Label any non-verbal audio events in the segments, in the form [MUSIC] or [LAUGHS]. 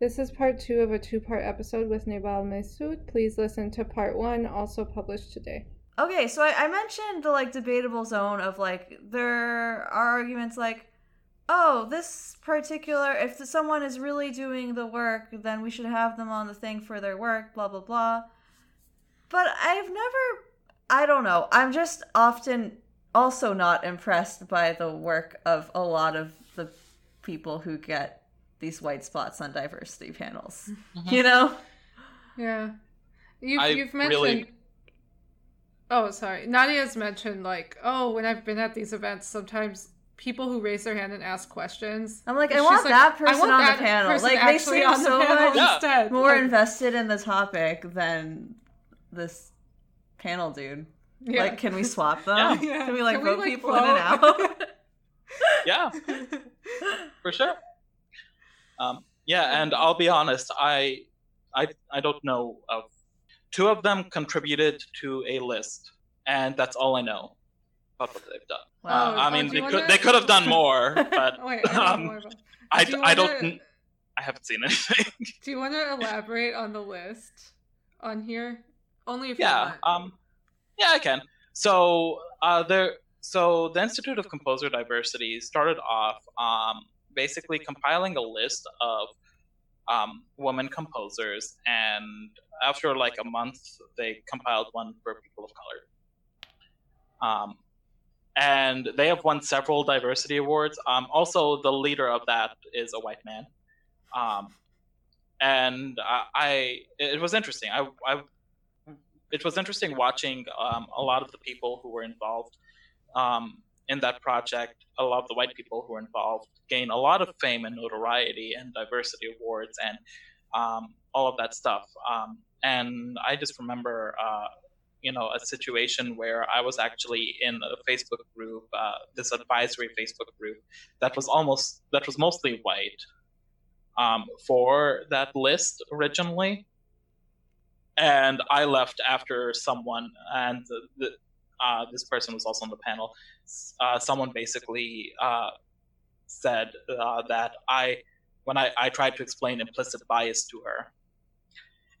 This is part two of a two part episode with Nebal Maysaud. Please listen to part one, also published today. Okay, so I, I mentioned the like debatable zone of like there are arguments like, oh, this particular if someone is really doing the work, then we should have them on the thing for their work, blah blah blah. But I've never I don't know. I'm just often also not impressed by the work of a lot of the people who get these white spots on diversity panels. Mm-hmm. You know? Yeah. You've, I you've mentioned. really- Oh, sorry. Nadia's mentioned, like, oh, when I've been at these events, sometimes people who raise their hand and ask questions. I'm like, I want like, that person want on that the panel. Like they actually seem on the so panel much Yeah. instead. more Like, invested in the topic than this panel dude. yeah. Like, can we swap them? Yeah. Can we like Can we, like, people in and out? [LAUGHS] Yeah, [LAUGHS] for sure. Um, yeah, and I'll be honest, I, I, I don't know of. Two of them contributed to a list, and that's all I know about what they've done. Wow. Uh, I Oh, mean, they could they could have done more, [LAUGHS] but wait, I um, more about- I, Do I don't I haven't seen anything. [LAUGHS] Do you want to elaborate on the list on here? Only if yeah, um, yeah, I can. So uh, there, so the Institute of Composer Diversity started off um, basically compiling a list of um, women composers, and after like a month, they compiled one for people of color. Um, and they have won several diversity awards. Um, also, the leader of that is a white man. Um, and I, I, it was interesting. I, I it was interesting watching um, a lot of the people who were involved um, in that project, a lot of the white people who were involved, gain a lot of fame and notoriety and diversity awards and um, all of that stuff. Um, and I just remember, uh, you know, a situation where I was actually in a Facebook group, uh, this advisory Facebook group that was almost that was mostly white um, for that list originally and I left after someone, and the, uh, this person was also on the panel. Uh, someone basically uh, said uh, that I, when I, I tried to explain implicit bias to her,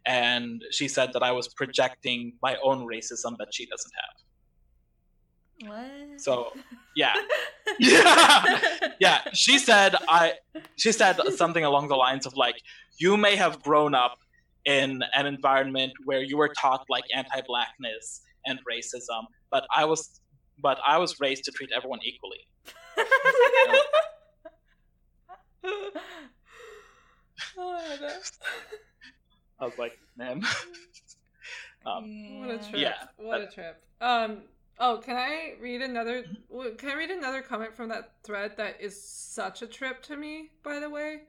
and she said that I was projecting my own racism that she doesn't have. What? So, yeah, yeah, [LAUGHS] [LAUGHS] yeah. She said I. She said something along the lines of like, "You may have grown up in an environment where you were taught like anti-blackness and racism, but I was, but I was raised to treat everyone equally." oh, I was like, "Man." [LAUGHS] um, What a trip! Yeah. What a trip! Um. Oh, can I read another? Can I read another comment from that thread that is such a trip to me? By the way,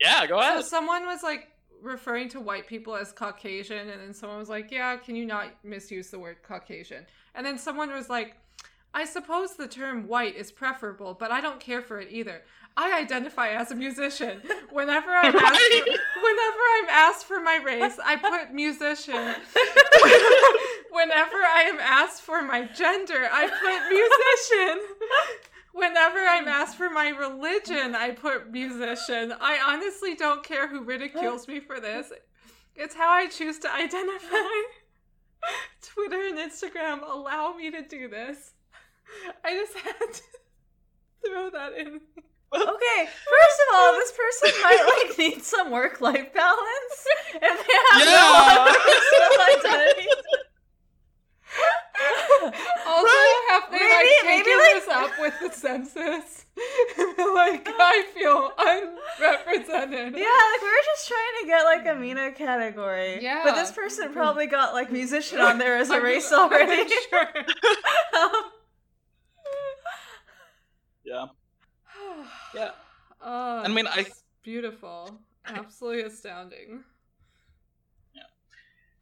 yeah, go ahead. so ahead. someone was like referring to white people as Caucasian, and then someone was like, "Yeah, can you not misuse the word Caucasian?" And then someone was like, "I suppose the term white is preferable, but I don't care for it either. I identify as a musician. [LAUGHS] Whenever I'm asked, Right? whenever I'm asked for my race, I put musician." [LAUGHS] Whenever I am asked for my gender, I put musician. Whenever I'm asked for my religion, I put musician. I honestly don't care who ridicules me for this. It's how I choose to identify. [LAUGHS] Twitter and Instagram allow me to do this. I just had to [LAUGHS] throw that in. Okay, first of all, this person might [LAUGHS] like need some work-life balance if they have Yeah. no other personal identity. [LAUGHS] Also, Right? have they Maybe- like maybe, like- this up with the census? like, I feel unrepresented. Yeah, like we were just trying to get like a MENA category. Yeah. But this person probably got like musician on there as a I'm- race I'm already. sure. Um, Yeah, [SIGHS] yeah. Oh, I mean, I it's beautiful, absolutely astounding. Yeah.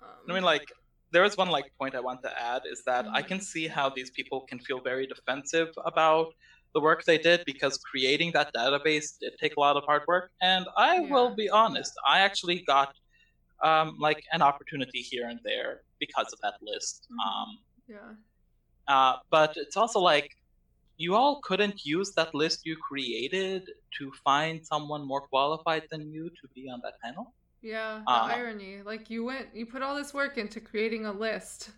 Um, I mean, like, there is one like point I want to add is that I Mhm. can see how these people can feel very defensive about the work they did because creating that database did take a lot of hard work. And I will be honest, I actually got um, like an opportunity here and there because of that list. Mhm. Um, yeah, uh, but it's also like you all couldn't use that list you created to find someone more qualified than you to be on that panel? Yeah, the Uh, irony. Like you went, you put all this work into creating a list.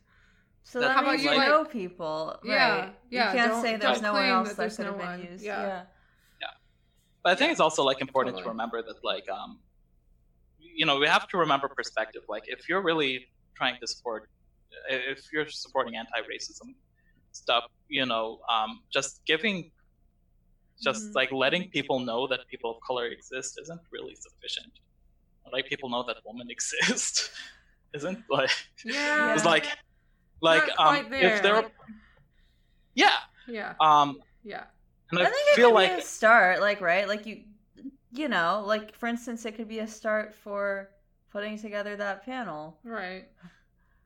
So That- that How about means you, you like- know people, Yeah, right? yeah, You can't say there's no one else that that there's could no have been used. Yeah. yeah. But I think it's also like important to remember that like um you know, we have to remember perspective. Like if you're really trying to support if you're supporting anti-racism stuff, you know, um just giving just Mhm. like letting people know that people of color exist isn't really sufficient. Like people know that women [LAUGHS] exist isn't like Yeah. it's like like Not um quite there. if there yeah Yeah, um yeah, and I I, think it feel could like be a start, like right, like you, you know, like for instance, it could be a start for putting together that panel. right.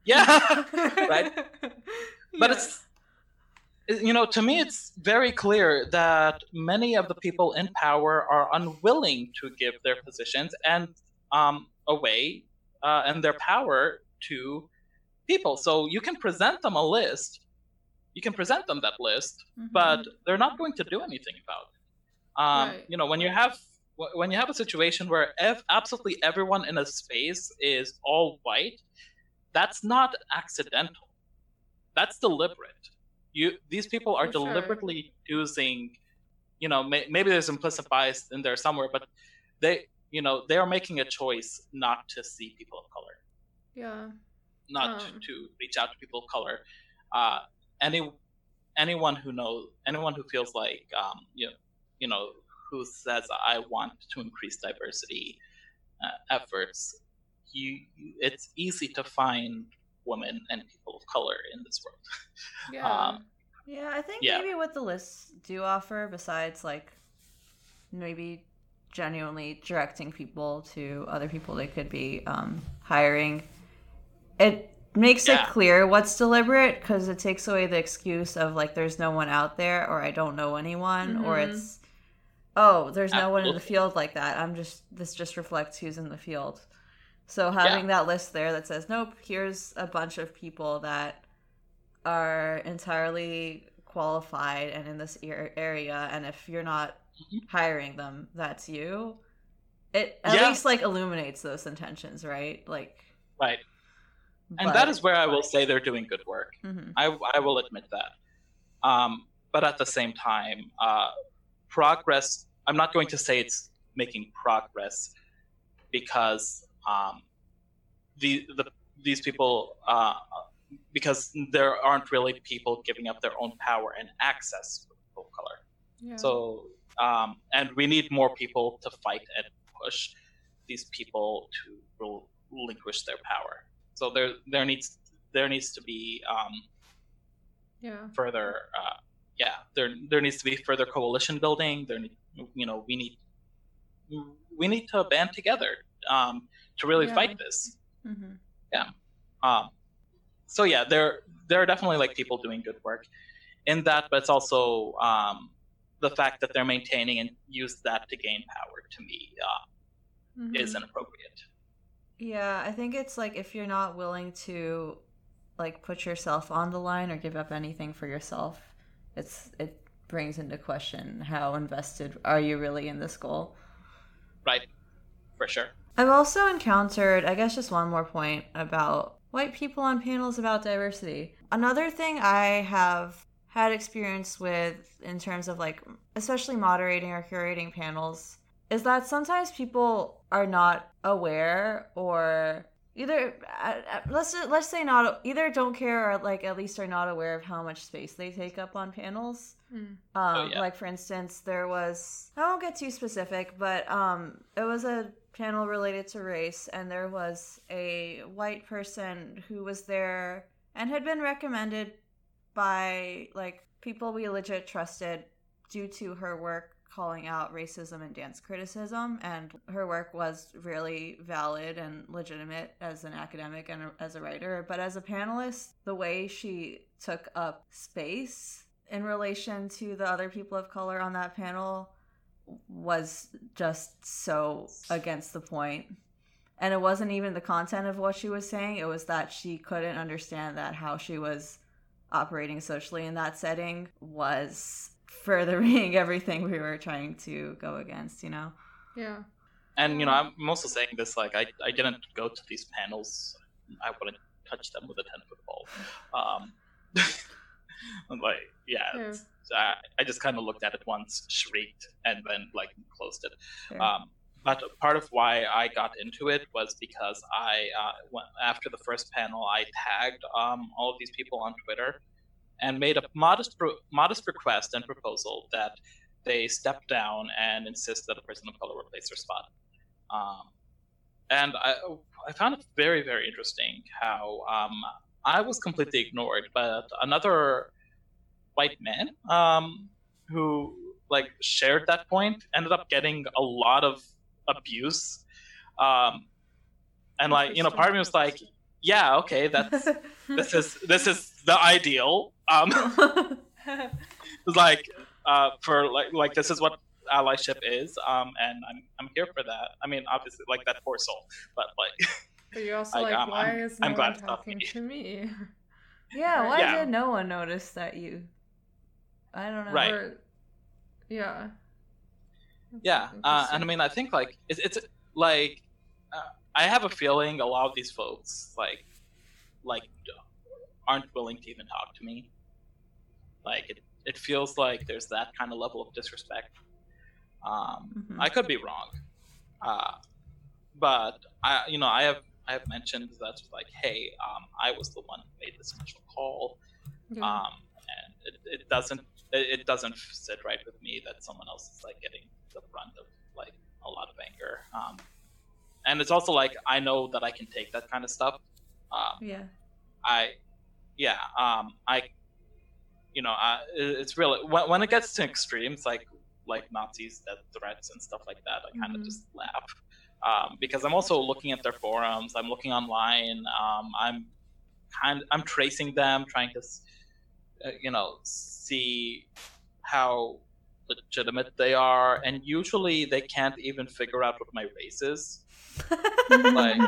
yeah [LAUGHS] Right. [LAUGHS] but Yeah. it's you know to me it's very clear that many of the people in power are unwilling to give their positions and um, away uh, and their power to people. So you can present them a list. You can present them that list but they're not going to do anything about it. Um, Right. you know when you have when you have a situation where ev- absolutely everyone in a space is all white that's not accidental. That's deliberate you these people are For sure. deliberately choosing you know may, maybe there's implicit bias in there somewhere but they you know they are making a choice not to see people of color yeah, not Um. to reach out to people of color. Uh, any anyone who knows, anyone who feels like um, you know, you know, who says I want to increase diversity uh, efforts, you, it's easy to find women and people of color in this world. [LAUGHS] yeah. Um, Yeah, I think Yeah. maybe what the lists do offer, besides like maybe genuinely directing people to other people they could be um, hiring, it makes Yeah. it clear what's deliberate because it takes away the excuse of like there's no one out there or I don't know anyone or Mhm. it's oh there's no one in the field like that. I'm just this just reflects who's in the field. So having that list there that says nope, here's a bunch of people that are entirely qualified and in this ar- area and if you're not Mhm. hiring them that's you it at Yeah. least like illuminates those intentions right like right, and but- that is where I will say they're doing good work. Mhm. I, I will admit that. Um, but at the same time, uh, progress, I'm not going to say it's making progress because um, the, the, these people, uh, because there aren't really people giving up their own power and access for people of color. yeah. So, um, and we need more people to fight and push these people to relinquish their power. So there, there needs there needs to be um, yeah, further, uh, yeah, there there needs to be further coalition building. There, need- you know, we need we need to band together um, to really Yeah. fight this. Mhm. Yeah. Um, so yeah, there there are definitely like people doing good work in that, but it's also um, the fact that they're maintaining and use that to gain power to me uh, Mhm. is inappropriate. yeah i think it's like if you're not willing to like put yourself on the line or give up anything for yourself it's it brings into question how invested are you really in this goal Right, for sure. I've also encountered, I guess, just one more point about white people on panels about diversity. Another thing I have had experience with in terms of like, especially moderating or curating panels, is that sometimes people are not aware or either uh, uh, let's let's say not either don't care or like at least are not aware of how much space they take up on panels Mm. um, Oh, yeah. Like for instance, there was I won't get too specific, but um, it was a panel related to race, and there was a white person who was there and had been recommended by like people we legit trusted due to her work calling out racism and dance criticism and her work was really valid and legitimate as an academic and as a writer. But as a panelist the way she took up space in relation to the other people of color on that panel was just so against the point and it wasn't even the content of what she was saying it was that she couldn't understand that how she was operating socially in that setting was furthering [LAUGHS] everything we were trying to go against, you know? Yeah. And you know, I'm also saying this like I, I didn't go to these panels. I wouldn't touch them with a ten foot pole. Um, [LAUGHS] [LAUGHS] like yeah, Yeah. so I, I just kind of looked at it once, shrieked, and then like closed it. Sure. Um, but part of why I got into it was because I, uh, went, after the first panel, I tagged um, all of these people on Twitter and made a modest, pro- modest request and proposal that they step down and insist that a person of color replace their spot. Um, and I, I found it very, very interesting how um, I was completely ignored, but another white man um, who like shared that point ended up getting a lot of abuse. Um and like you know part of me was like yeah okay that's [LAUGHS] this is this is the ideal um [LAUGHS] like uh for like like this is what allyship is um and i'm i'm here for that. I mean obviously like that poor soul but like [LAUGHS] But you're also Like, like, um, why I'm- is no I'm glad one talking to me? [LAUGHS] yeah, why Yeah. did no one notice that you? I don't know. Right. Or, yeah. yeah uh, and i mean i think like it's, it's like uh, i have a feeling a lot of these folks like like aren't willing to even talk to me like it, it feels like there's that kind of level of disrespect um Mhm. i could be wrong uh but i you know i have i have mentioned that like hey um i was the one who made this initial call Yeah. um, and it, it doesn't it, it doesn't sit right with me that someone else is like getting the brunt of like a lot of anger um, and it's also like i know that i can take that kind of stuff um, Yeah. i yeah um, i you know I, it's really when, when it gets to extremes like like nazis death threats and stuff like that i kind of Mhm. just laugh um, because i'm also looking at their forums i'm looking online um, i'm kind i'm tracing them trying to uh, you know see how legitimate they are and usually they can't even figure out what my race is [LAUGHS] like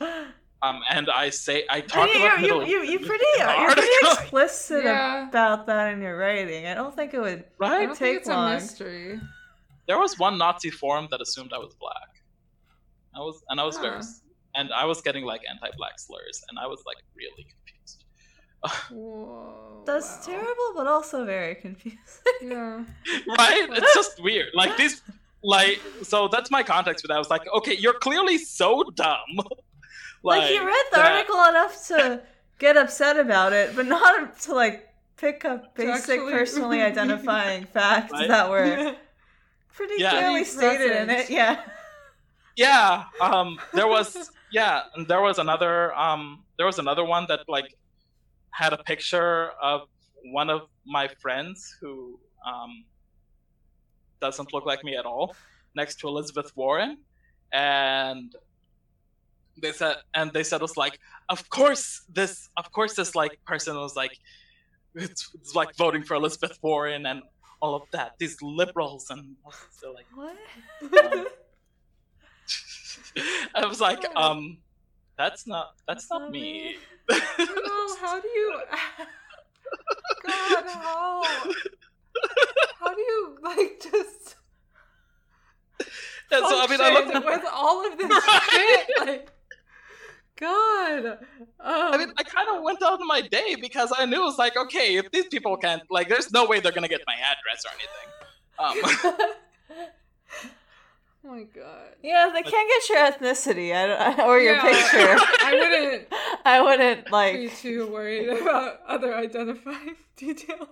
um and i say i talk you, about you, Middle you, you, you East pretty, in [LAUGHS] the you're pretty explicit Yeah. about that in your writing. I don't think it would. I right don't take think it's long. a mystery. there was one nazi forum that assumed i was black i was and i was very ah. Huh. and i was getting like anti-black slurs and i was like really confused [LAUGHS] Whoa. That's wow. terrible, but also very confusing. Yeah. [LAUGHS] right it's just weird like this, [LAUGHS] like so that's my context for that i was like okay you're clearly so dumb like, you read the that- article enough to get upset about it, but not to like pick up basic actually- personally identifying facts Right? that were pretty Yeah. clearly stated in it. Yeah. Yeah um there was yeah and there was another um there was another one that like had a picture of one of my friends who um doesn't look like me at all next to elizabeth warren and they said and they said it was like of course this of course this like person was like it's, it's like voting for elizabeth warren and all of that these liberals and so like What? [LAUGHS] I was like, Oh. um, that's not that's not me. [LAUGHS] No, how do you? [LAUGHS] God, how? How do you like just? And so I mean, I looked. with all of this shit. Like, God. Um, I mean, I kind of went out on my day because I knew it was like, okay, if these people can't, like, there's no way they're gonna get my address or anything. Um, oh my God. yeah, if they can't get your ethnicity I, don't- [LAUGHS] or your Yeah. picture. [LAUGHS] I wouldn't [LAUGHS] I wouldn't like be too worried about other identifying details.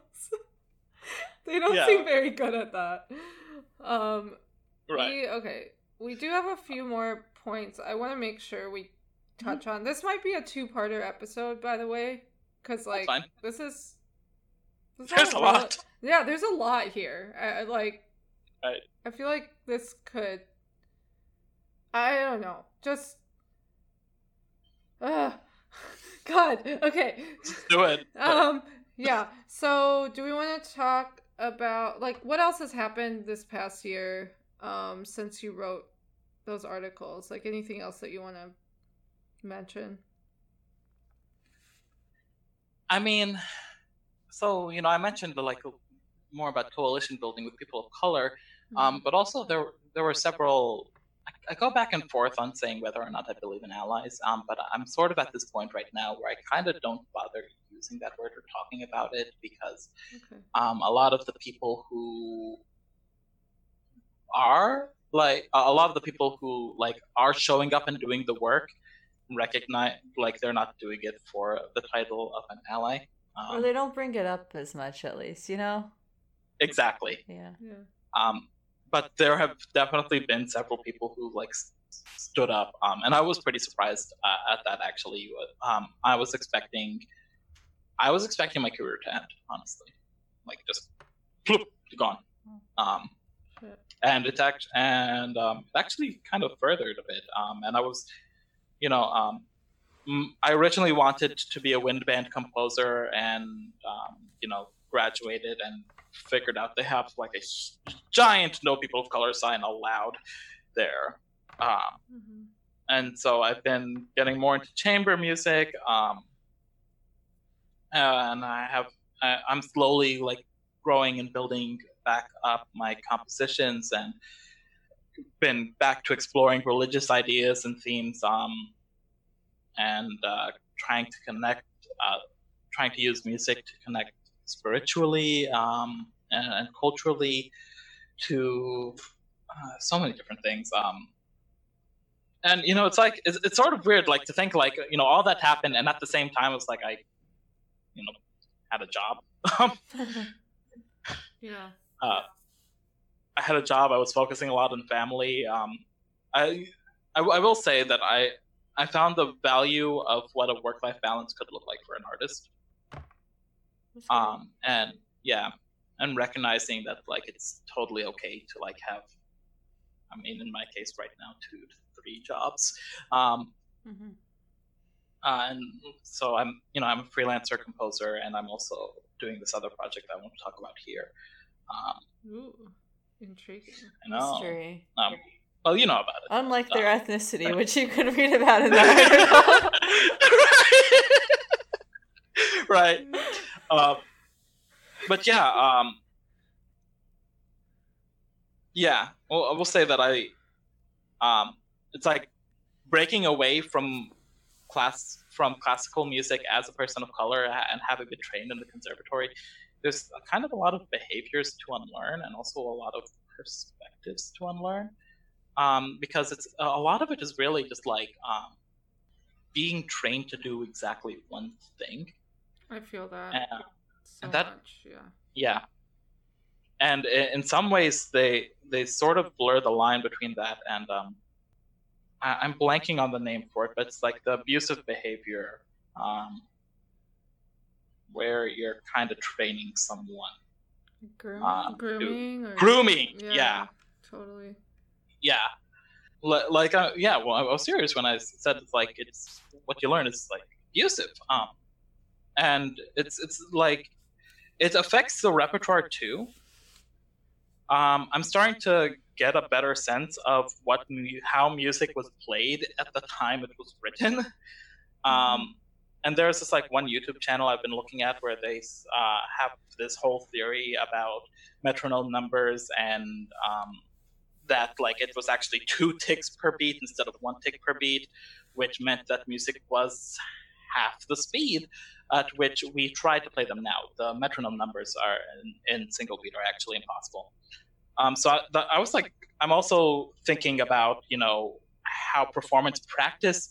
they don't Yeah. seem very good at that. Um, right. We, okay, we do have a few more points. I want to make sure we touch on. This might be a two-parter episode, by the way, because like this is. this There's a all lot. Yeah, there's a lot here. I, I like. Right. I feel like this could. I don't know. Just. Ugh. [LAUGHS] God. Okay. Do it. [LAUGHS] Um. Yeah. So, do we want to talk about like what else has happened this past year? Um, since you wrote those articles, like anything else that you want to mention? I mean, so you know, I mentioned the like more about coalition building with people of color. Mm-hmm. Um, but also there there were several. I, I go back and forth on saying whether or not I believe in allies. Um, but I'm sort of at this point right now where I kind of don't bother using that word or talking about it because okay. um, a lot of the people who are like a lot of the people who like are showing up and doing the work recognize like they're not doing it for the title of an ally. or Um, they don't bring it up as much, at least, you know? exactly. Yeah. Yeah. Um, but there have definitely been several people who like stood up, um, and I was pretty surprised uh, at that. Actually, um, I was expecting, I was expecting my career to end, honestly, like just gone. Um, and it's act- and um, it actually kind of furthered a bit. Um, and I was, you know, um, I originally wanted to be a wind band composer, and um, you know, graduated and figured out they have like a giant no people of color sign allowed there. Um, Mhm. and so I've been getting more into chamber music, um, and I have I, I'm slowly like growing and building back up my compositions and been back to exploring religious ideas and themes, um, and uh, trying to connect, uh, trying to use music to connect spiritually um, and, and culturally to uh, so many different things. Um, and you know, it's like it's, it's sort of weird, like to think like you know all that happened, and at the same time, it's like I, you know, had a job. [LAUGHS] Yeah. uh, I had a job. I was focusing a lot on family. Um, I, I, I will say that I, I found the value of what a work-life balance could look like for an artist. Um, and yeah, and recognizing that like it's totally okay to like have, I mean, in my case right now, two to three jobs. Um, mm-hmm. uh, and so I'm, you know, I'm a freelancer composer, and I'm also doing this other project that I won't talk about here. Um, Ooh, intriguing. I know. Mystery. Um, well, you know about it. Unlike their Uh, ethnicity, which you could read about in the [LAUGHS] article. right. [LAUGHS] Um, but yeah, um, yeah. Well, I will say that I, um, it's like breaking away from class from classical music as a person of color and having been trained in the conservatory. There's kind of a lot of behaviors to unlearn and also a lot of perspectives to unlearn. Um, because it's a lot of it is really just like um, being trained to do exactly one thing. I feel that Uh, so and that- much. Yeah. Yeah. And in some ways, they they sort of blur the line between that and um, I, I'm blanking on the name for it, but it's like the abusive behavior, um, where you're kind of training someone. Groom, Uh, grooming or Grooming, yeah, totally. yeah. Li- Like, uh, yeah. Well, I was serious when I said it's like it's what you learn is like abusive. Um, and it's it's like it affects the repertoire too. Um, I'm starting to get a better sense of what how music was played at the time it was written. Um, and there's this like one YouTube channel I've been looking at where they uh, have this whole theory about metronome numbers and um, that like it was actually two ticks per beat instead of one tick per beat, which meant that music was half the speed at which we try to play them now. The metronome numbers are in, in single beat are actually impossible. Um, so I, the, I was like, I'm also thinking about you know how performance practice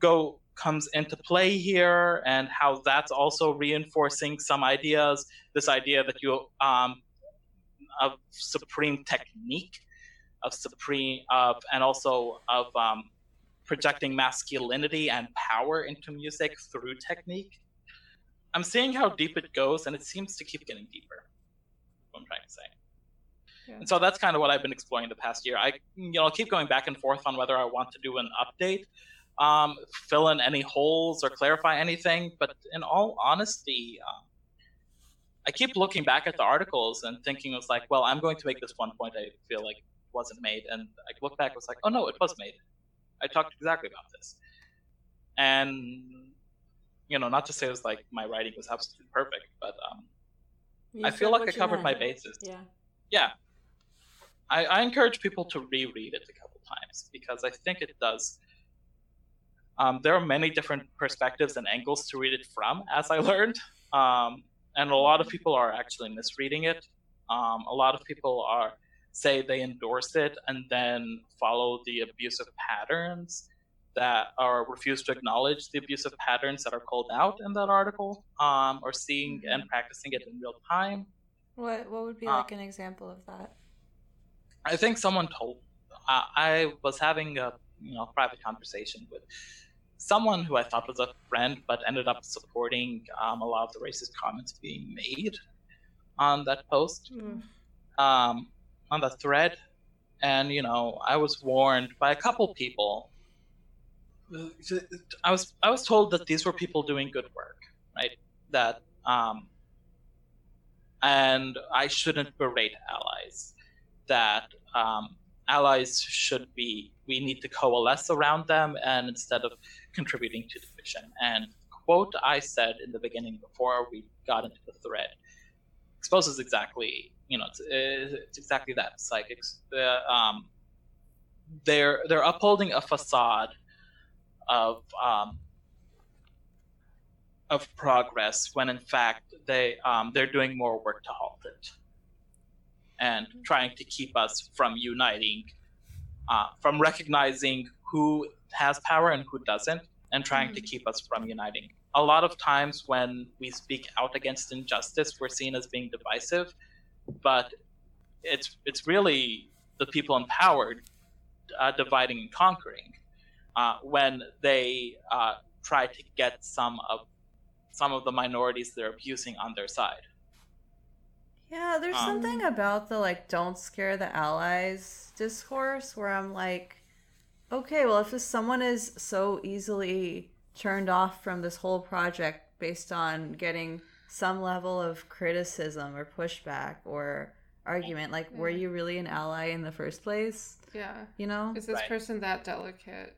go comes into play here and how that's also reinforcing some ideas. This idea that you um, of supreme technique, of supreme of and also of um, projecting masculinity and power into music through technique. I'm seeing how deep it goes, and it seems to keep getting deeper. What I'm trying to say. Yeah. And so that's kind of what I've been exploring the past year. I, you know, I'll keep going back and forth on whether I want to do an update, um, fill in any holes or clarify anything. But in all honesty, um, I keep looking back at the articles and thinking it was like, well, I'm going to make this one point I feel like wasn't made, and I look back, it was like, oh no, it was made. I talked exactly about this, and you know, not to say it was like my writing was absolutely perfect, but um, You I feel like I covered my bases. Yeah. Yeah. I, I encourage people to reread it a couple times because I think it does. Um, there are many different perspectives and angles to read it from, as I learned. Um, and a lot of people are actually misreading it. Um, a lot of people are say they endorse it and then follow the abusive patterns that are refuse to acknowledge the abusive patterns that are called out in that article, um, or seeing and practicing it in real time. What what would be Uh, like an example of that? I think someone told. Uh, I was having a you know private conversation with someone who I thought was a friend, but ended up supporting um, a lot of the racist comments being made on that post, Mm. um, on the thread, and you know I was warned by a couple people. I was I was told that these were people doing good work, right? That um, and I shouldn't berate allies. That um, allies should be, we need to coalesce around them and instead of contributing to division. And quote I said in the beginning before we got into the thread exposes exactly, you know, it's, it's exactly that. It's like it's, uh, um, they're they're upholding a facade of um, of progress when in fact they um, they're doing more work to halt it and trying to keep us from uniting uh, from recognizing who has power and who doesn't and trying to keep us from uniting a lot of times when we speak out against injustice we're seen as being divisive but it's it's really the people empowered uh, dividing and conquering uh, when they uh, try to get some of some of the minorities they're abusing on their side. Yeah, there's Um, something about the like don't scare the allies discourse where I'm like, okay, well if someone is so easily turned off from this whole project based on getting some level of criticism or pushback or argument, like were you really an ally in the first place? Yeah. You know? Is this Right. person that delicate?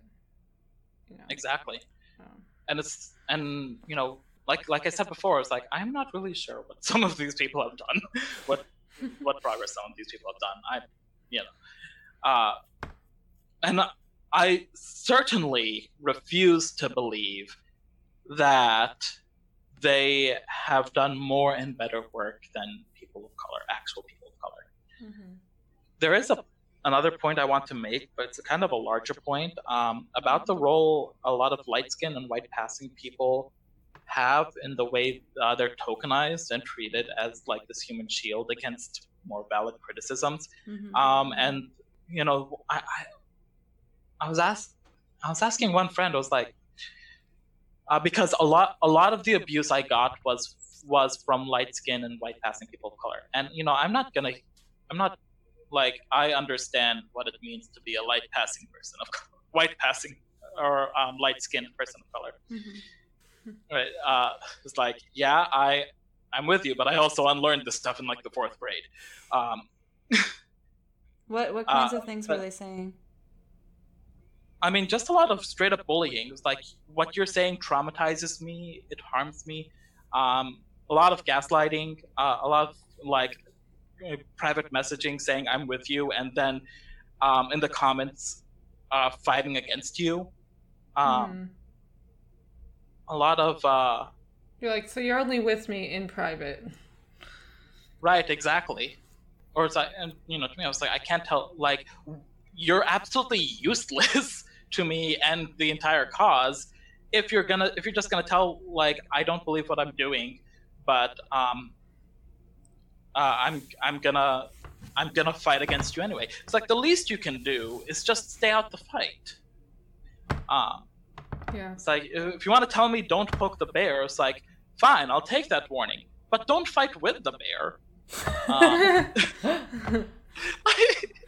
You know. Exactly, um, and it's and you know like like I said before, it's like I'm not really sure what [LAUGHS] some of these people have done, [LAUGHS] what [LAUGHS] what progress some of these people have done. I, you know, uh, and I certainly refuse to believe that they have done more and better work than people of color, actual people of color. Mhm. there is a another point I want to make, but it's kind of a larger point um, about the role a lot of light skin and white passing people have in the way uh, they're tokenized and treated as like this human shield against more valid criticisms. Mhm. Um, and you know, I, I I was asked I was asking one friend, I was like, uh, because a lot a lot of the abuse I got was was from light skin and white passing people of color. And you know, I'm not gonna I'm not like I understand what it means to be a light passing person of color, [LAUGHS] white passing or um, light skinned person of color. Mhm. Right? Uh, it's like, yeah, I I'm with you, but I also unlearned this stuff in like the fourth grade. Um, [LAUGHS] What what kinds uh, of things were they saying? I mean, just a lot of straight up bullying. It's like what you're saying traumatizes me. It harms me. Um, a lot of gaslighting. Uh, a lot of like uh, private messaging saying I'm with you, and then um, in the comments uh, fighting against you. Um, mhm. A lot of uh, You're like, so you're only with me in private. right, exactly. Or it's like, and you know, to me, I was like, I can't tell. Like, you're absolutely [LAUGHS] useless to me and the entire cause if you're gonna if you're just gonna tell like I don't believe what I'm doing, but um, uh, I'm I'm gonna I'm gonna fight against you anyway. It's like the least you can do is just stay out the fight. Um, Yeah. it's like if you want to tell me don't poke the bear, it's like fine, I'll take that warning, but don't fight with the bear. [LAUGHS] Um, [LAUGHS] [LAUGHS]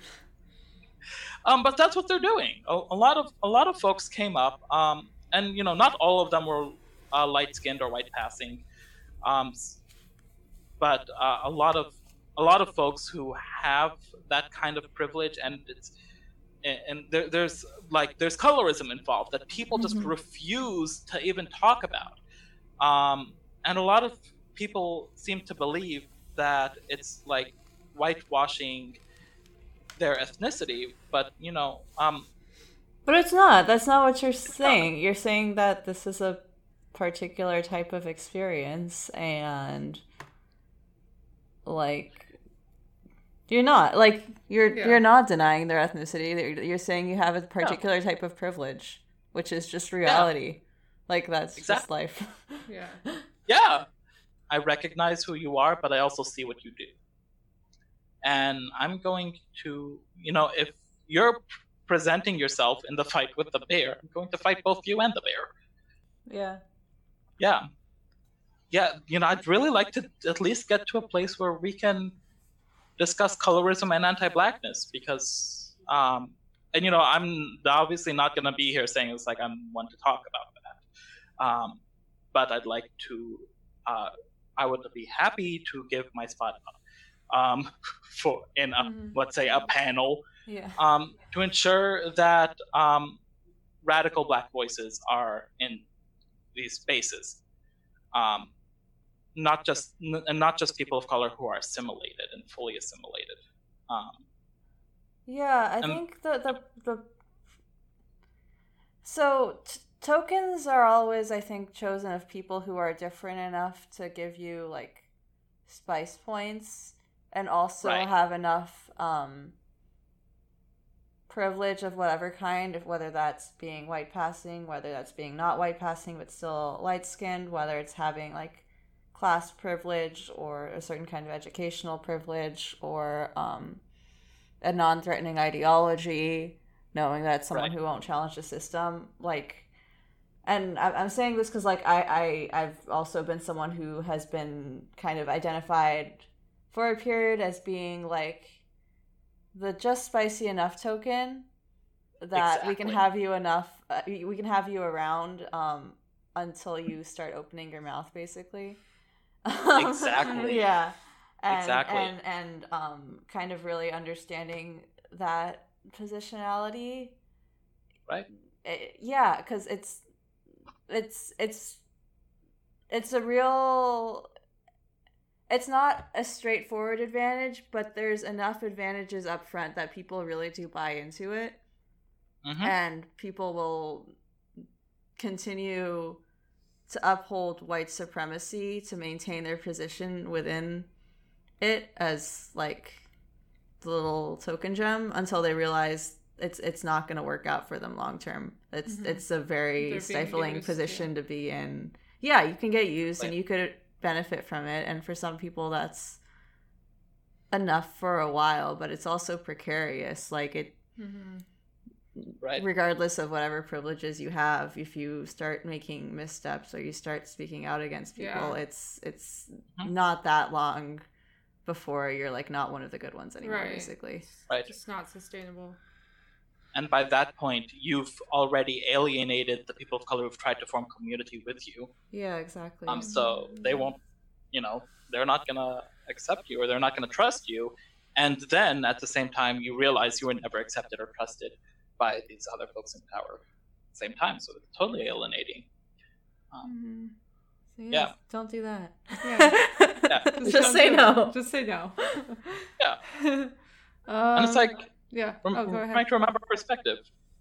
um, but that's what they're doing. A, a lot of a lot of folks came up, um, and you know, not all of them were uh, light skinned or white passing, um, but uh, a lot of a lot of folks who have that kind of privilege, and it's and, there, there's like there's colorism involved that people just Mhm. refuse to even talk about, um, and a lot of people seem to believe that it's like whitewashing their ethnicity, but you know, um, but it's not. That's not what you're saying. You're saying that this is a particular type of experience and like you're not like you're yeah. you're not denying their ethnicity. You're saying you have a particular no. type of privilege, which is just reality. Yeah. Like that's exactly. just life. yeah. [LAUGHS] Yeah. I recognize who you are, but I also see what you do. And I'm going to, you know, if you're presenting yourself in the fight with the bear, I'm going to fight both you and the bear. Yeah. Yeah. Yeah, you know, I'd really like to at least get to a place where we can discuss colorism and anti-blackness because um and you know i'm obviously not going to be here saying it's like i'm one to talk about that um but i'd like to uh i would be happy to give my spot um [LAUGHS] for in a mm-hmm. let's say a panel yeah. um to ensure that um radical black voices are in these spaces um not just and not just people of color who are assimilated and fully assimilated. Um, yeah, I and, think the the the so t- tokens are always, I think, chosen of people who are different enough to give you like spice points and also right. have enough um, privilege of whatever kind, if whether that's being white passing, whether that's being not white passing but still light skinned, whether it's having like class privilege or a certain kind of educational privilege or um, a non-threatening ideology knowing that someone right. who won't challenge the system like and i'm saying this because like I, I i've also been someone who has been kind of identified for a period as being like the just spicy enough token that exactly. we can have you enough uh, we can have you around um, until you start opening your mouth basically [LAUGHS] exactly. yeah. And, exactly. And and um, kind of really understanding that positionality. Right. It, yeah, because it's it's it's it's a real it's not a straightforward advantage, but there's enough advantages up front that people really do buy into it. Mm-hmm. And people will continue to uphold white supremacy to maintain their position within it as like the little token gem until they realize it's it's not going to work out for them long term. It's mm-hmm. it's a very They're stifling position to be in. Yeah, you can get used and you could benefit from it and for some people that's enough for a while, but it's also precarious. Like it mm-hmm right. regardless of whatever privileges you have if you start making missteps or you start speaking out against people yeah. it's it's mm-hmm. not that long before you're like not one of the good ones anymore right. basically right it's just not sustainable and by that point you've already alienated the people of color who've tried to form community with you yeah exactly um so they won't you know they're not gonna accept you or they're not gonna trust you and then at the same time you realize you were never accepted or trusted by these other folks in power at the same time. So it's totally alienating. Um, mm-hmm. so yeah, yeah, Don't do that. Yeah. [LAUGHS] yeah. Just, Just say no. Just say no. yeah. Um, [LAUGHS] and it's like yeah. Rem- oh, trying to remember perspective.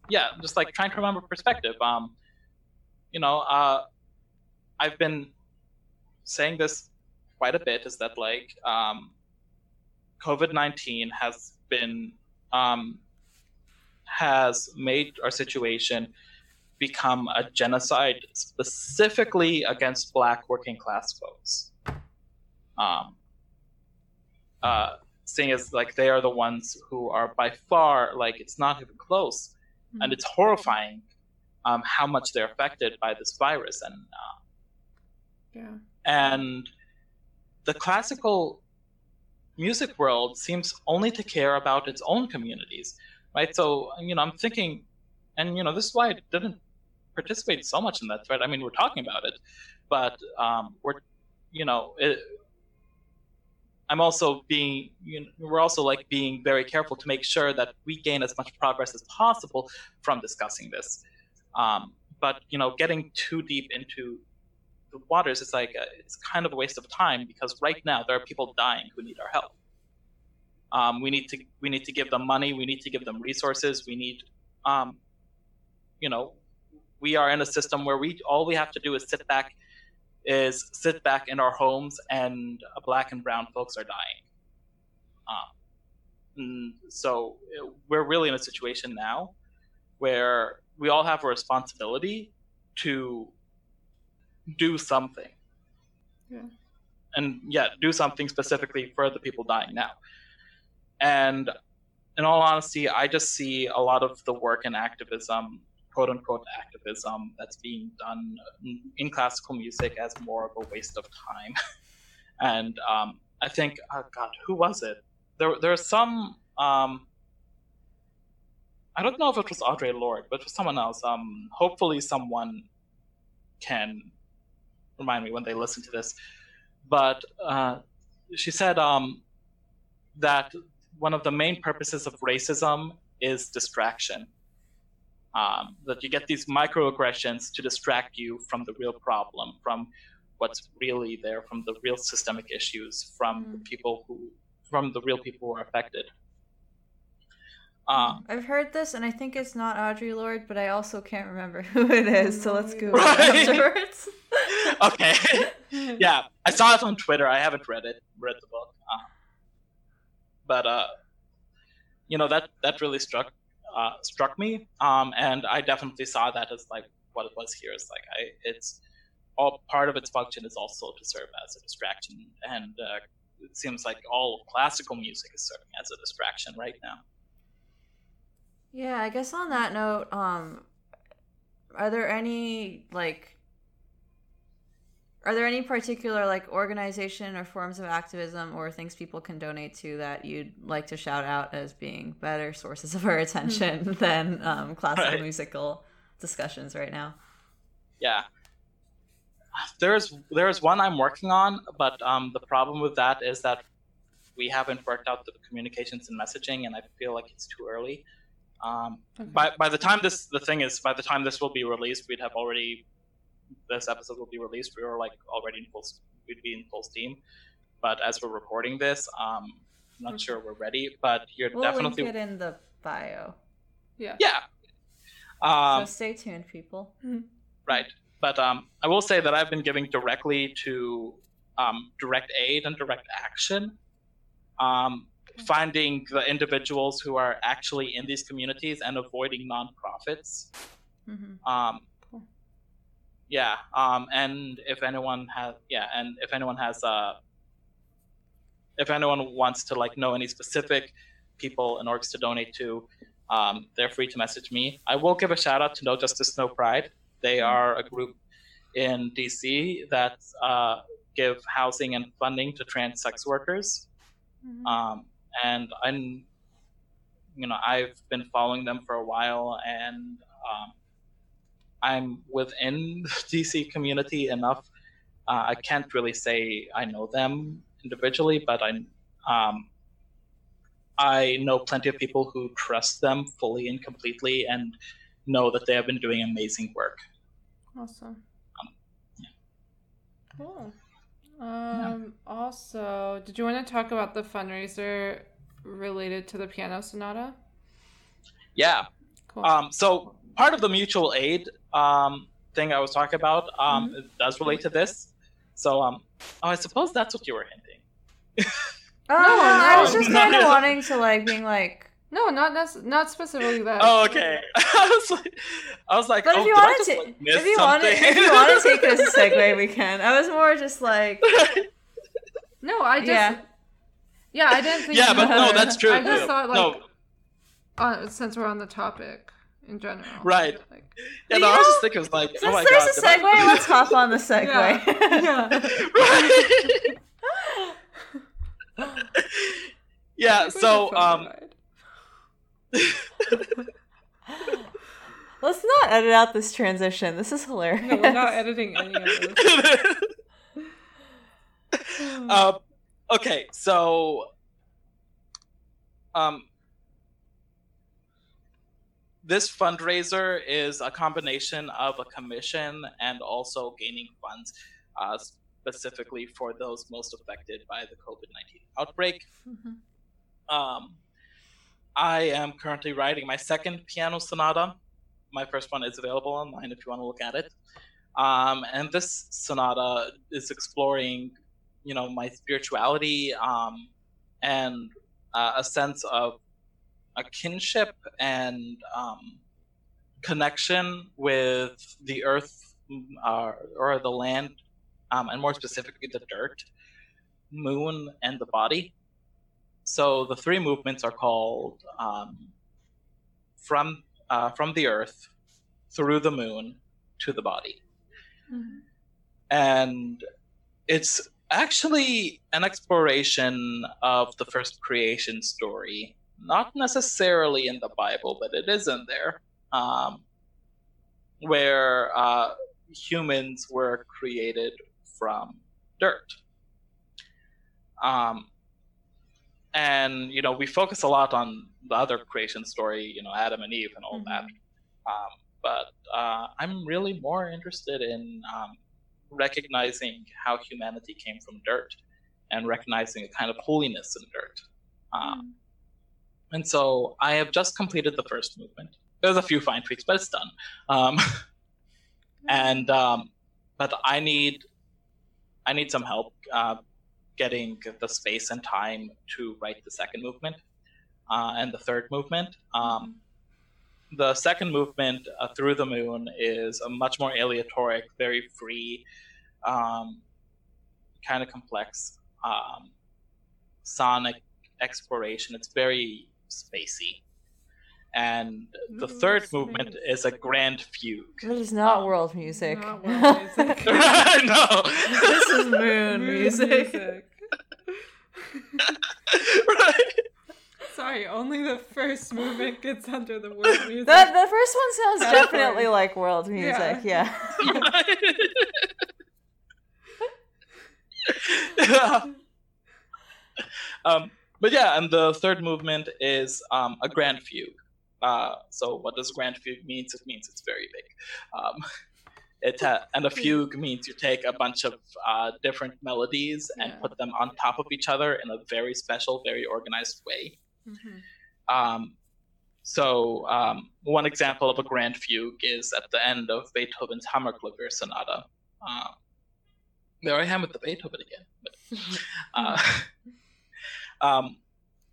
Yeah, just like trying to remember perspective. Um, you know, uh, I've been saying this quite a bit. Is that like um, COVID nineteen has been um, has made our situation become a genocide specifically against black working class folks. Um, uh, seeing as like they are the ones who are by far like it's not even close, mm-hmm. and it's horrifying um, how much they're affected by this virus and uh, yeah and the classical music world seems only to care about its own communities right? So you know, I'm thinking, and you know, this is why I didn't participate so much in that thread. I mean, we're talking about it, but um, we're, you know, it, I'm also being, you know, we're also like being very careful to make sure that we gain as much progress as possible from discussing this. Um, but you know, getting too deep into the waters, is like uh, it's kind of a waste of time because right now there are people dying who need our help. Um, we need to we need to give them money. We need to give them resources. We need, um, you know, we are in a system where we all we have to do is sit back, is sit back in our homes, and black and brown folks are dying. Um, so uh, we're really in a situation now where we all have a responsibility to do something. Yeah. And yeah, do something specifically for the people dying now. And in all honesty, I just see a lot of the work and activism, quote unquote activism, that's being done in classical music as more of a waste of time. [LAUGHS] and um, I think, oh God, who was it? There, there there's some. Um, I don't know if it was Audre Lorde, but it was someone else. Um, hopefully, someone can remind me when they listen to this. But uh, she said um, that one of the main purposes of racism is distraction. Um, that you get these microaggressions to distract you from the real problem, from what's really there, from the real systemic issues, from mm. the people who, from the real people who are affected. Um, I've heard this, and I think it's not Audre Lorde, but I also can't remember [LAUGHS] who it is. So let's go [LAUGHS] right. afterwards. [LAUGHS] okay. yeah, I saw it on Twitter. I haven't read it, read the book, uh, but uh, you know that that really struck uh, struck me, um, and I definitely saw that as like what it was here. Is like I, it's all part of its function is also to serve as a distraction, and uh, it seems like all classical music is serving as a distraction right now. Yeah, I guess on that note, um, are there any like are there any particular like organization or forms of activism or things people can donate to that you'd like to shout out as being better sources of our [LAUGHS] attention than um, classical right. musical discussions right now? Yeah, there's there's one I'm working on, but um, the problem with that is that we haven't worked out the communications and messaging, and I feel like it's too early. Um, okay. By by the time this the thing is by the time this will be released, we'd have already this episode will be released. We were like already in full we'd be in full steam. But as we're recording this, um, I'm not sure we're ready. But you're we'll definitely link it in the bio. Yeah. Yeah. Um, so stay tuned, people. Mm-hmm. Right. But um, I will say that I've been giving directly to um, direct aid and direct action. Um, finding the individuals who are actually in these communities and avoiding nonprofits. Mm-hmm. Um, cool. Yeah, um, and if anyone has, yeah, and if anyone has, uh, if anyone wants to like know any specific people and orgs to donate to, um, they're free to message me. I will give a shout out to No Justice, No Pride. They mm-hmm. are a group in DC that uh, give housing and funding to trans sex workers. Mm-hmm. Um, and I'm, you know, I've been following them for a while, and um, I'm within the [LAUGHS] DC community enough. Uh, I can't really say I know them individually, but I, um, I know plenty of people who trust them fully and completely, and know that they have been doing amazing work. Awesome. Um, yeah. Cool. Um, yeah. Also, did you want to talk about the fundraiser related to the piano sonata? Yeah. Cool. Um, so part of the mutual aid um, thing I was talking about um, mm-hmm. does relate to this. So um, oh, I suppose that's what you were hinting. [LAUGHS] oh, no, I was just kind of [LAUGHS] wanting to like being like. No, not nec- not specifically that. Oh, okay. [LAUGHS] I was like, I was like, but oh, if you want to, like, if you want to, if you want to take this as a segue, we can. I was more just like, no, I just, yeah, yeah, I didn't think. yeah, but no, that's true. I just too. thought like, no. uh, since we're on the topic in general, right? Like, yeah, no, I was just thinking, was like, oh my there's god, a segue, I... let's hop on the segue. Yeah. [LAUGHS] yeah. right. [LAUGHS] yeah. So, um. [LAUGHS] Let's not edit out this transition. This is hilarious. No, we're not editing any of this. uh, okay, so um, this fundraiser is a combination of a commission and also gaining funds. uh, specifically for those most affected by the COVID 19 outbreak. Mhm. Um, I am currently writing my second piano sonata. My first one is available online if you want to look at it. Um, and this sonata is exploring, you know, my spirituality um, and uh, a sense of a kinship and um, connection with the earth uh, or the land, um, and more specifically the dirt, moon, and the body. So the three movements are called um, from uh, from the earth, through the moon, to the body, Mhm. and it's actually an exploration of the first creation story. Not necessarily in the Bible, but it is in there, um, where uh, humans were created from dirt. Um, and you know we focus a lot on the other creation story you know adam and eve and all that. Um, but uh, i'm really more interested in um, recognizing how humanity came from dirt and recognizing a kind of holiness in dirt. Um, and so i have just completed the first movement there's a few fine tweaks but it's done um, [LAUGHS] and um, but i need i need some help uh, getting the space and time to write the second movement uh, and the third movement. Um, the second movement, uh, Through the Moon, is a much more aleatoric, very free, um, kind of complex um, sonic exploration. It's very spacey. And the Ooh, third space. movement is a grand fugue. That is not Um, world music. not [LAUGHS] world music. [LAUGHS] no. this is moon Moon music. [LAUGHS] right. Sorry, only the first movement gets under the world music. The, the first one sounds definitely like world music. Yeah. um, but yeah, and the third movement is um, a grand fugue. Uh, so what does grand fugue means? It means it's very big. Um, it ha- and a fugue means you take a bunch of uh, different melodies and Yeah. put them on top of each other in a very special, very organized way. Mhm. Um, so um, one example of a grand fugue is at the end of Beethoven's Hammerklavier Sonata. Uh, there I am with the Beethoven again. But, [LAUGHS] uh, um,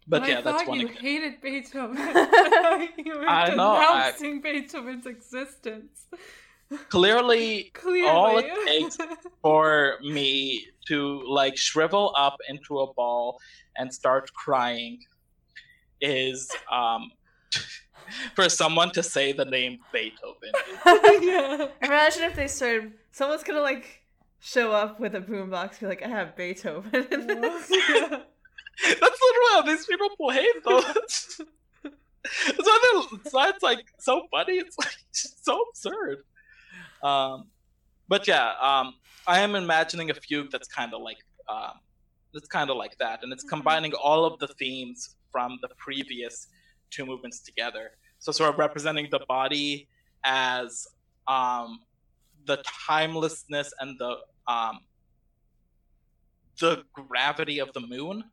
but I yeah, that's thought one. you ex- hated Beethoven. [LAUGHS] [LAUGHS] I thought you were I know, I- denouncing Beethoven's existence. Clearly, [LAUGHS] Clearly. all it takes for me to like shrivel up into a ball and start crying is um, for someone to say the name Beethoven. yeah. Imagine if they started. Someone's gonna like show up with a boombox, be like, "I have Beethoven." In this." Yeah. That's literally how these people behave, though. That's why that's like so funny. It's like so absurd. Um, but yeah, um, I am imagining a fugue that's kind of like um, that's kind of like that, and it's Mhm. combining all of the themes from the previous two movements together. So sort of representing the body as um, the timelessness and the um, the gravity of the moon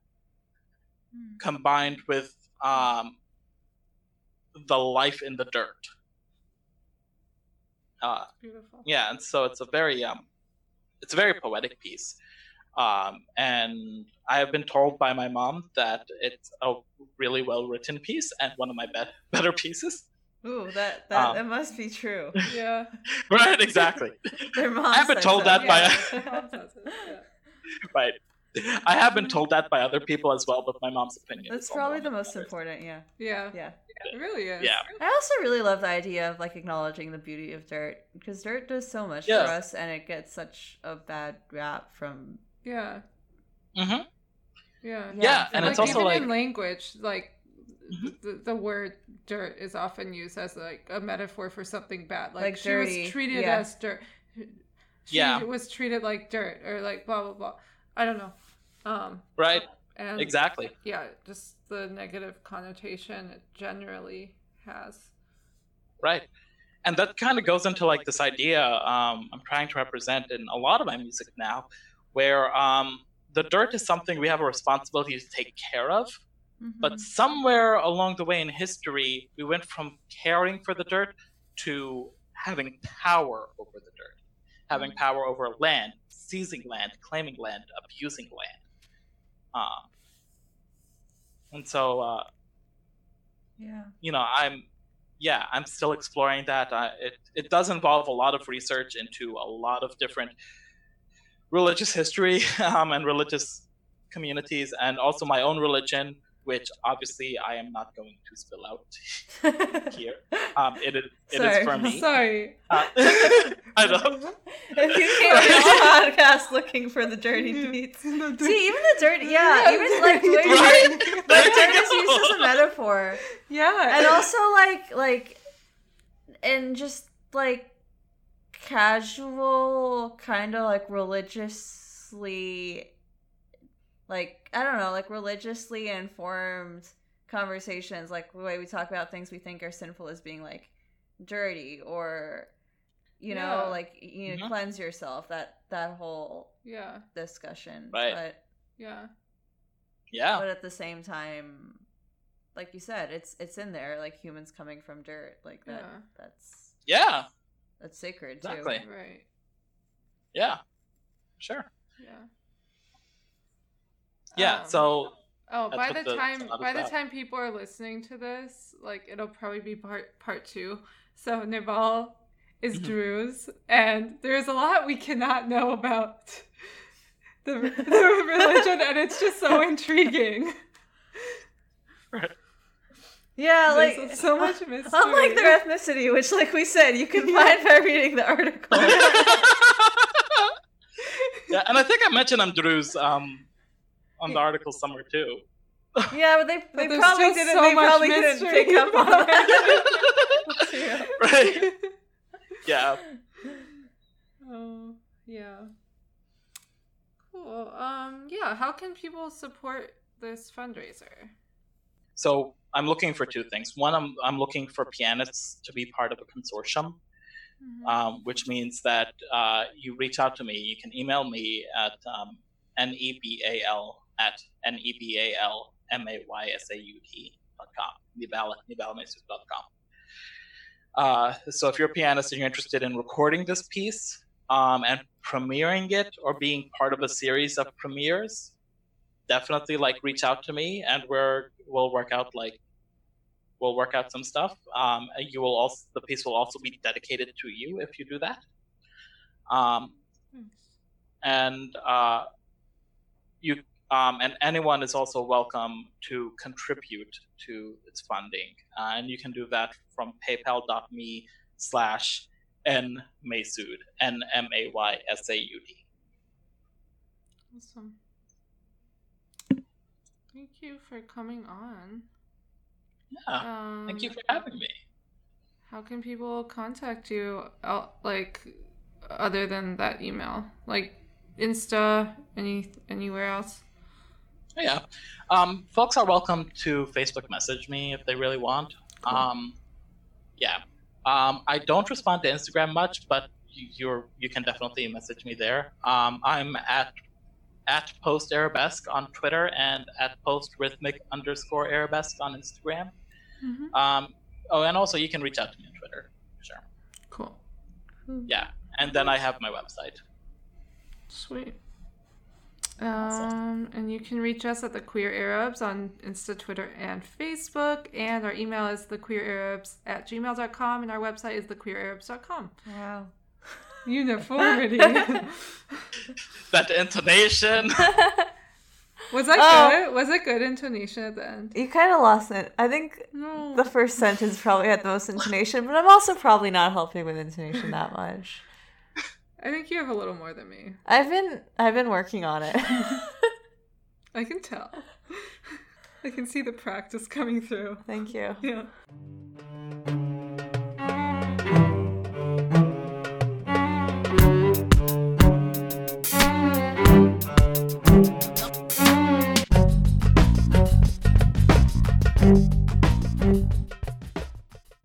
combined with um, the life in the dirt. Uh, Beautiful. yeah, and so it's a very um, it's a very poetic piece, um, and I have been told by my mom that it's a really well written piece and one of my be- [LAUGHS] better pieces. Ooh, that that, Um, that must be true. [LAUGHS] Yeah. right, exactly. [LAUGHS] Their mom I have been told so. that by Yeah. Mom says it, yeah. right. I have been told that by other people as well, but my mom's opinion. That's probably the most matters. important. Yeah, Yeah. yeah. It really is. Yeah. I also really love the idea of like acknowledging the beauty of dirt because dirt does so much Yeah. for us, and it gets such a bad rap from. Yeah. Mhm. Yeah. Yeah, and like, it's also even like in language, like Mhm. the, the word dirt is often used as like a metaphor for something bad. Like, Like she dirty, was treated yeah. as dirt. She Yeah. was treated like dirt or like blah blah blah. I don't know. Um right, and exactly. yeah, just the negative connotation it generally has. Right. and that kind of goes into like this idea um, I'm trying to represent in a lot of my music now, where um, the dirt is something we have a responsibility to take care of. Mm-hmm. But somewhere along the way in history, we went from caring for the dirt to having power over the dirt, having power over land, seizing land, claiming land, abusing land. Uh, and so, uh, yeah. you know, I'm, yeah, I'm still exploring that. Uh, it it does involve a lot of research into a lot of different religious history [LAUGHS] um, and religious communities, and also my own religion, which obviously I am not going to spill out [LAUGHS] here. Um, it is it is Sorry. for me. [LAUGHS] Sorry. Uh, [LAUGHS] I know. if you came to this podcast looking for the dirty deeds. See, even the dirty, yeah, even like the way Right? like dirt is used as a metaphor, Yeah. and also like like, and just like casual kind of like religiously, like I don't know, like religiously informed conversations, like the way we talk about things we think are sinful as being like dirty or you know Yeah. like you know Mhm. cleanse yourself that that whole yeah. discussion Right. but Yeah. Yeah, but at the same time like you said it's it's in there like humans coming from dirt like that Yeah. that's yeah, that's sacred Exactly. too Right. yeah, sure. Yeah. Yeah, Um, so Oh, by the the time thought by the about. time people are listening to this, like it'll probably be part part two. So Nebal is Mhm. Druze, and there's a lot we cannot know about [LAUGHS] the, [LAUGHS] the religion, and it's just so intriguing. yeah like There's so much [LAUGHS] mystery. unlike their ethnicity which like we said you can find by reading the article yeah, and I think I mentioned I'm Druze um, on [LAUGHS] the article somewhere too. yeah but they [LAUGHS] they there's probably didn't so they much probably didn't mystery. pick up on that [LAUGHS] Yeah. right? Yeah. Oh, yeah. Cool. Um, yeah, how can people support this fundraiser? So I'm looking for two things. One, I'm I'm looking for pianists to be part of a consortium, um, which means that uh, you reach out to me. You can email me at um, nebal at nebalmaysaud dot com, nebal nebalmaysaud dot com. Uh, so if you're a pianist and you're interested in recording this piece um, and premiering it or being part of a series of premieres, definitely like reach out to me and we're we'll work out like we'll work out some stuff. Um, you will also the piece will also be dedicated to you if you do that. Um, and uh, you um, and anyone is also welcome to contribute to its funding, uh, and you can do that from PayPal.me slash n maysaud n m a y s a u d. Awesome. Thank you for coming on. Yeah, Um, thank you for having me. How can people contact you, like, other than that email? Like, Insta, any anywhere else? Yeah, um, folks are welcome to Facebook message me if they really want. Cool. Um, yeah, um, I don't respond to Instagram much, but you, you're you can definitely message me there. Um, I'm at at post arabesque on Twitter and at post rhythmic underscore arabesque on Instagram. Mm-hmm. Um, oh, and also you can reach out to me on Twitter. Sure. Cool. Yeah, and then I have my website. Sweet. Awesome. Um, and you can reach us at the Queer Arabs on Insta, Twitter, and Facebook. And our email is thequeerarabs at gmail.com, and our website is thequeerarabs.com. wow [LAUGHS] Uniformity. [LAUGHS] That intonation. [LAUGHS] Was that Oh. good? Was it good intonation at the end? you kind of lost it i think No. the first sentence probably had the most intonation but i'm also probably not helping with intonation that much I think you have a little more than me. i've been i've been working on it [LAUGHS] [LAUGHS] I can tell. [LAUGHS] I can see the practice coming through. thank you Yeah.